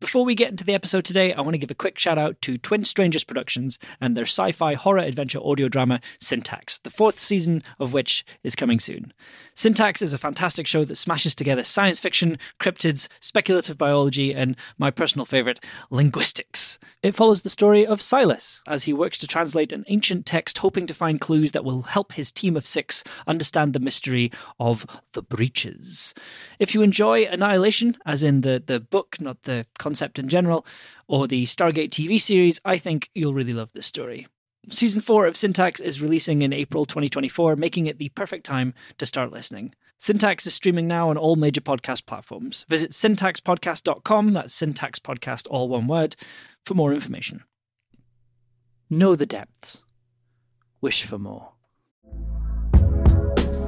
Before we get into the episode today, I want to give a quick shout out to Twin Strangers Productions and their sci fi horror adventure audio drama Syntax, the fourth season of which is coming soon. Syntax is a fantastic show that smashes together science fiction, cryptids, speculative biology, and my personal favourite, linguistics. It follows the story of Silas as he works to translate an ancient text, hoping to find clues that will help his team of six understand the mystery of the breaches. If you enjoy Annihilation, as in the, the book, not the concept in general, or the Stargate TV series, I think you'll really love this story. Season 4 of Syntax is releasing in April 2024, making it the perfect time to start listening. Syntax is streaming now on all major podcast platforms. Visit syntaxpodcast.com, that's Syntax Podcast, all one word, for more information. Know the depths. Wish for more.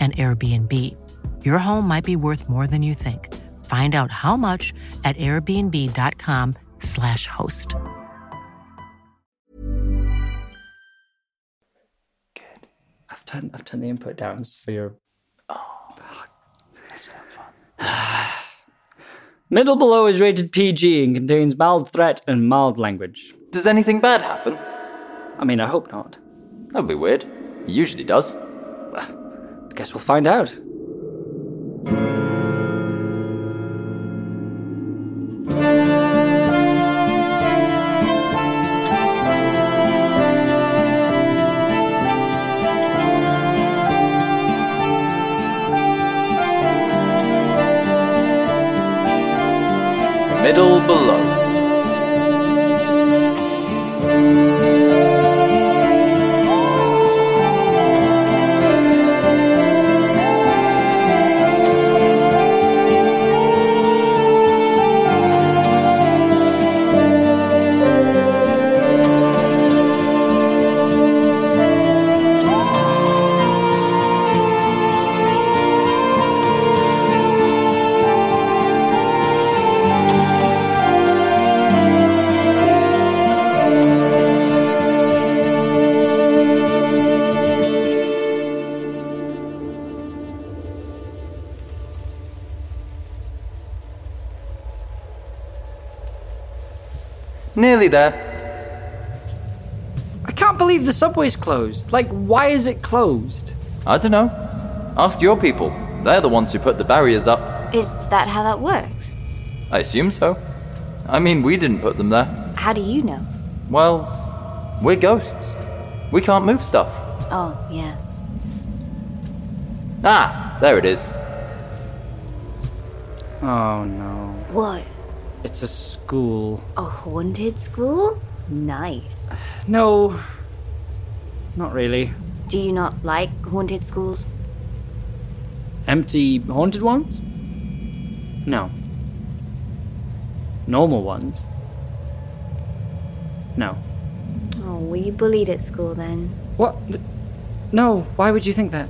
an Airbnb. Your home might be worth more than you think. Find out how much at airbnb.com/slash host. Good. I've turned, I've turned the input down for your. Oh. Middle Below is rated PG and contains mild threat and mild language. Does anything bad happen? I mean, I hope not. That'd be weird. It usually does. Guess we'll find out. Middle below. Nearly there. I can't believe the subway's closed. Like, why is it closed? I don't know. Ask your people. They're the ones who put the barriers up. Is that how that works? I assume so. I mean, we didn't put them there. How do you know? Well, we're ghosts. We can't move stuff. Oh, yeah. Ah, there it is. Oh no. What? It's a school. A haunted school? Nice. No, not really. Do you not like haunted schools? Empty haunted ones? No. Normal ones? No. Oh, were you bullied at school then? What? No, why would you think that?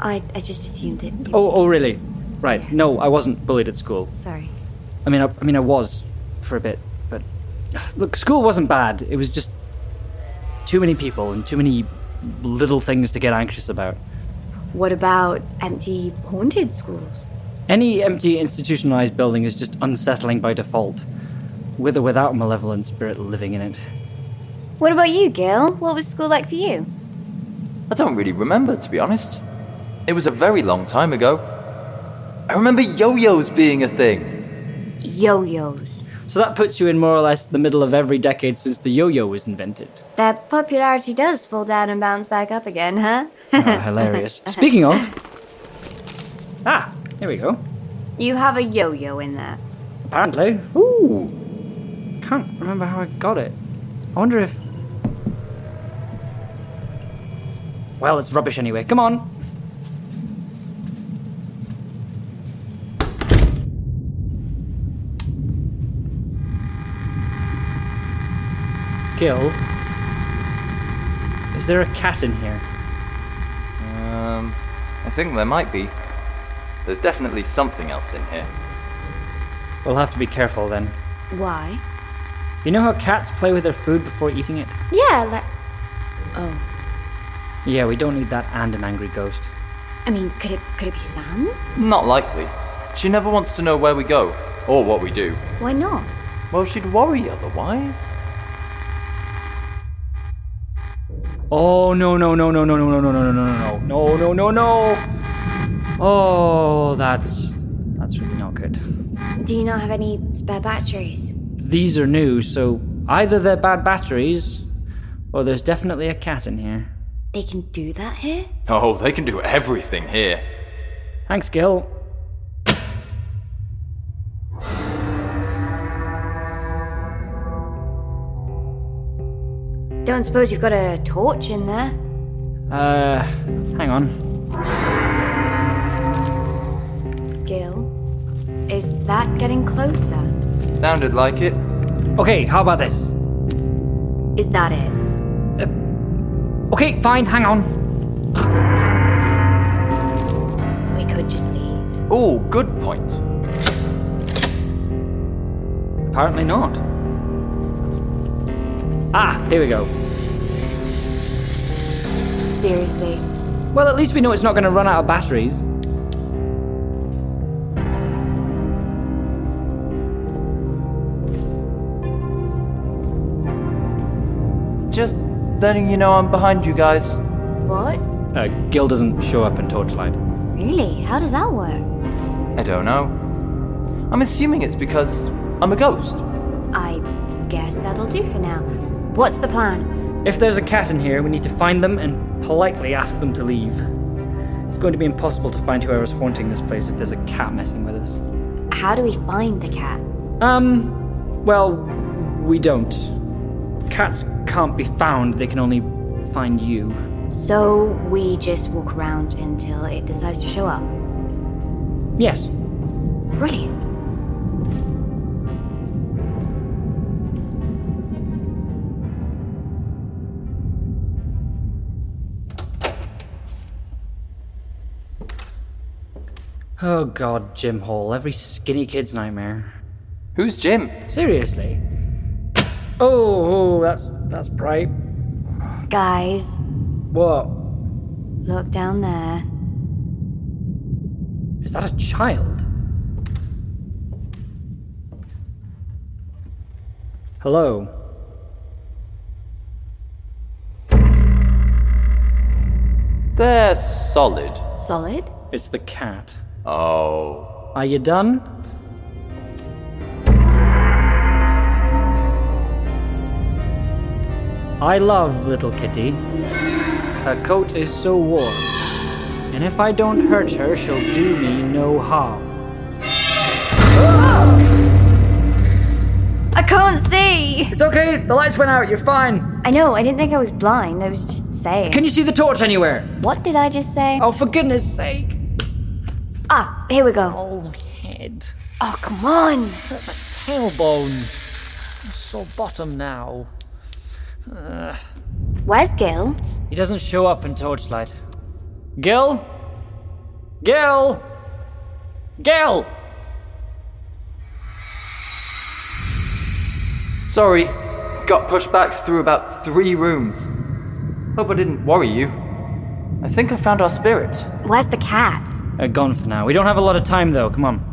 I, I just assumed it. Oh, oh, really? Right. No, I wasn't bullied at school. Sorry. I mean, I, I mean, I was for a bit, but look, school wasn't bad. It was just too many people and too many little things to get anxious about. What about empty haunted schools? Any empty institutionalized building is just unsettling by default, with or without a malevolent spirit living in it. What about you, Gil? What was school like for you? I don't really remember, to be honest. It was a very long time ago. I remember yo yo's being a thing. Yo yo's. So that puts you in more or less the middle of every decade since the yo yo was invented. Their popularity does fall down and bounce back up again, huh? Oh, hilarious. Speaking of. Ah, here we go. You have a yo yo in there. Apparently. Ooh. Can't remember how I got it. I wonder if. Well, it's rubbish anyway. Come on. Gil, is there a cat in here? Um, I think there might be. There's definitely something else in here. We'll have to be careful then. Why? You know how cats play with their food before eating it? Yeah, like. Oh. Yeah, we don't need that and an angry ghost. I mean, could it could it be Sans? Not likely. She never wants to know where we go, or what we do. Why not? Well, she'd worry otherwise. Oh no no no no no no no no no no no no no no no no Oh that's that's really not good. Do you not have any spare batteries? These are new, so either they're bad batteries or there's definitely a cat in here. They can do that here? Oh, they can do everything here. Thanks, Gil. Don't suppose you've got a torch in there? Uh, hang on. Gil? Is that getting closer? Sounded like it. Okay, how about this? Is that it? Okay, fine, hang on. We could just leave. Oh, good point. Apparently not. Ah, here we go. Seriously. Well, at least we know it's not going to run out of batteries. Just letting you know I'm behind you guys. What? Uh, Gil doesn't show up in Torchlight. Really? How does that work? I don't know. I'm assuming it's because I'm a ghost. I guess that'll do for now. What's the plan? If there's a cat in here, we need to find them and politely ask them to leave. It's going to be impossible to find whoever's haunting this place if there's a cat messing with us. How do we find the cat? Um, well, we don't. Cats can't be found, they can only find you. So we just walk around until it decides to show up. Yes. Brilliant. Oh god, Jim Hall, every skinny kid's nightmare. Who's Jim? Seriously. Oh, oh that's that's bright. Guys, What? look down there. Is that a child? Hello. They're solid. Solid? It's the cat. Oh. Are you done? I love little kitty. Her coat is so warm, and if I don't hurt her, she'll do me no harm. I can't see. It's okay, the lights went out, you're fine. I know, I didn't think I was blind. I was just saying. Can you see the torch anywhere? What did I just say? Oh, for goodness sake. Ah, here we go. Oh, my head. Oh, come on. Tailbone. So bottom now. Where's Gil? He doesn't show up in torchlight. Gil? Gil? Gil! Sorry, got pushed back through about three rooms. Hope I didn't worry you. I think I found our spirit. Where's the cat? Uh, gone for now. We don't have a lot of time though, come on.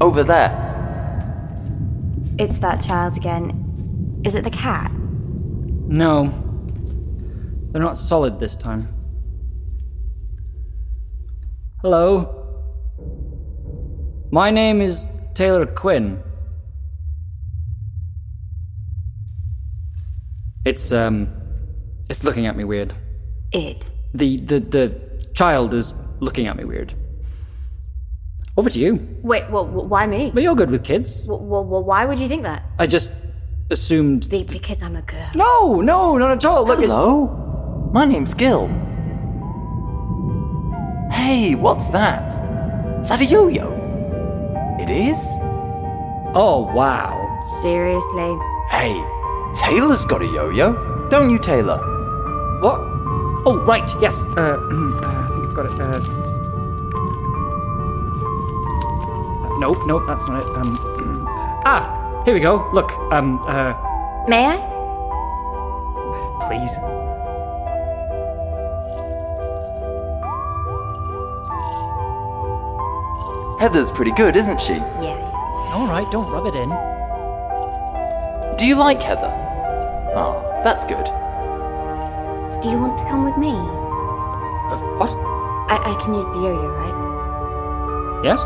Over there. It's that child again. Is it the cat? No. They're not solid this time. Hello. My name is Taylor Quinn. It's um it's looking at me weird. It. The the the child is looking at me weird. Over to you. Wait, well, why me? But you're good with kids. Well, well, why would you think that? I just assumed Be- because I'm a girl. No, no, not at all. Look, it's Hello? My name's Gil. Hey, what's that? Is that a yo yo? It is? Oh wow. Seriously? Hey, Taylor's got a yo yo, don't you, Taylor? What? Oh, right, yes. Uh, uh, I think I've got it. Uh, uh, nope, nope, that's not it. Um, ah, here we go. Look, um, uh, May I? please. Heather's pretty good, isn't she? Yeah. All right, don't rub it in. Do you like Heather? Oh, that's good. Do you want to come with me? Uh, what? I, I can use the yo-yo, right? Yes?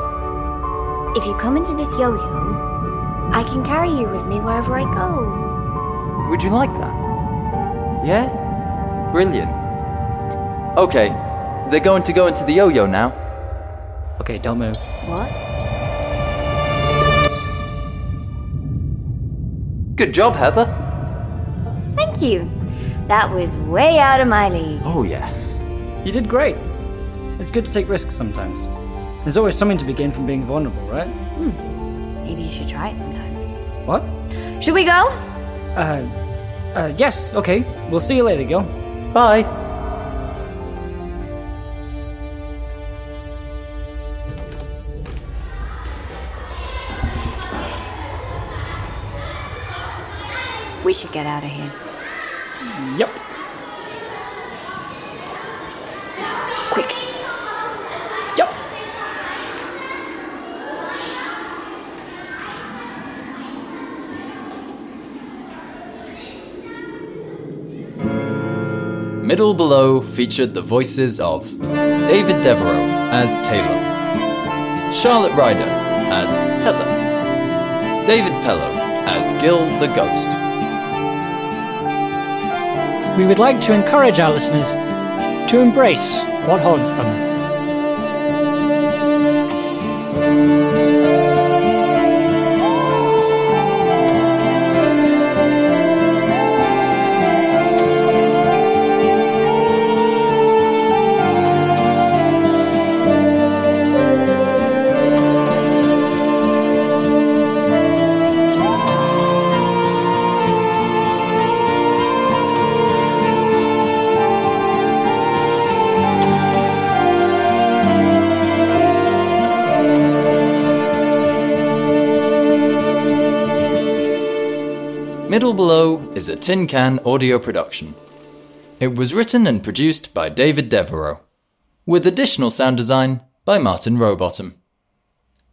If you come into this yo-yo, I can carry you with me wherever I go. Would you like that? Yeah? Brilliant. Okay, they're going to go into the yo yo now. Okay, don't move. What? Good job, Heather. Thank you. That was way out of my league. Oh, yeah. You did great. It's good to take risks sometimes. There's always something to be gained from being vulnerable, right? Hmm. Maybe you should try it sometime. What? Should we go? Uh, uh, yes, okay. We'll see you later, Gil. Bye. We should get out of here. Yep. Quick. Yep. Middle Below featured the voices of David Devereux as Taylor, Charlotte Ryder as Heather, David Pellow as Gil the Ghost. We would like to encourage our listeners to embrace what haunts them. Is a Tin Can audio production. It was written and produced by David Devereux, with additional sound design by Martin Rowbottom.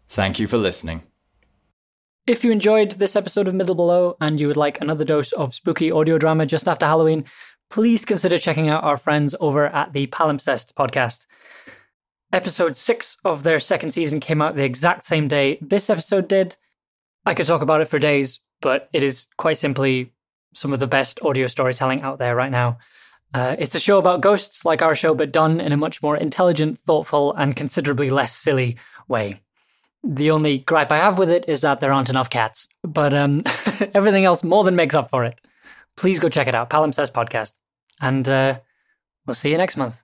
Thank you for listening. If you enjoyed this episode of Middle Below and you would like another dose of spooky audio drama just after Halloween, please consider checking out our friends over at the Palimpsest podcast. Episode 6 of their second season came out the exact same day this episode did. I could talk about it for days, but it is quite simply some of the best audio storytelling out there right now. Uh, it's a show about ghosts, like our show, but done in a much more intelligent, thoughtful, and considerably less silly way. The only gripe I have with it is that there aren't enough cats, but um, everything else more than makes up for it. Please go check it out, Palimpsest Podcast, and uh, we'll see you next month.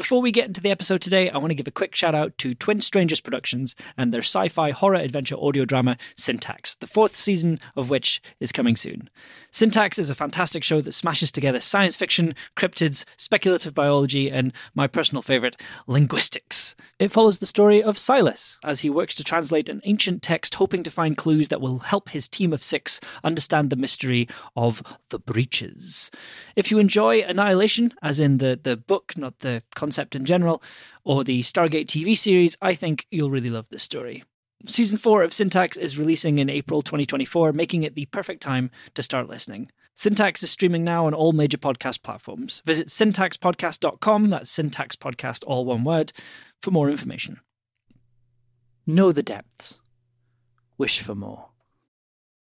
Before we get into the episode today, I want to give a quick shout out to Twin Strangers Productions and their sci fi horror adventure audio drama Syntax, the fourth season of which is coming soon. Syntax is a fantastic show that smashes together science fiction, cryptids, speculative biology, and my personal favourite, linguistics. It follows the story of Silas as he works to translate an ancient text, hoping to find clues that will help his team of six understand the mystery of the breaches. If you enjoy Annihilation, as in the, the book, not the concept in general, or the Stargate TV series, I think you'll really love this story. Season 4 of Syntax is releasing in April 2024, making it the perfect time to start listening. Syntax is streaming now on all major podcast platforms. Visit syntaxpodcast.com, that's Syntax Podcast, all one word, for more information. Know the depths. Wish for more.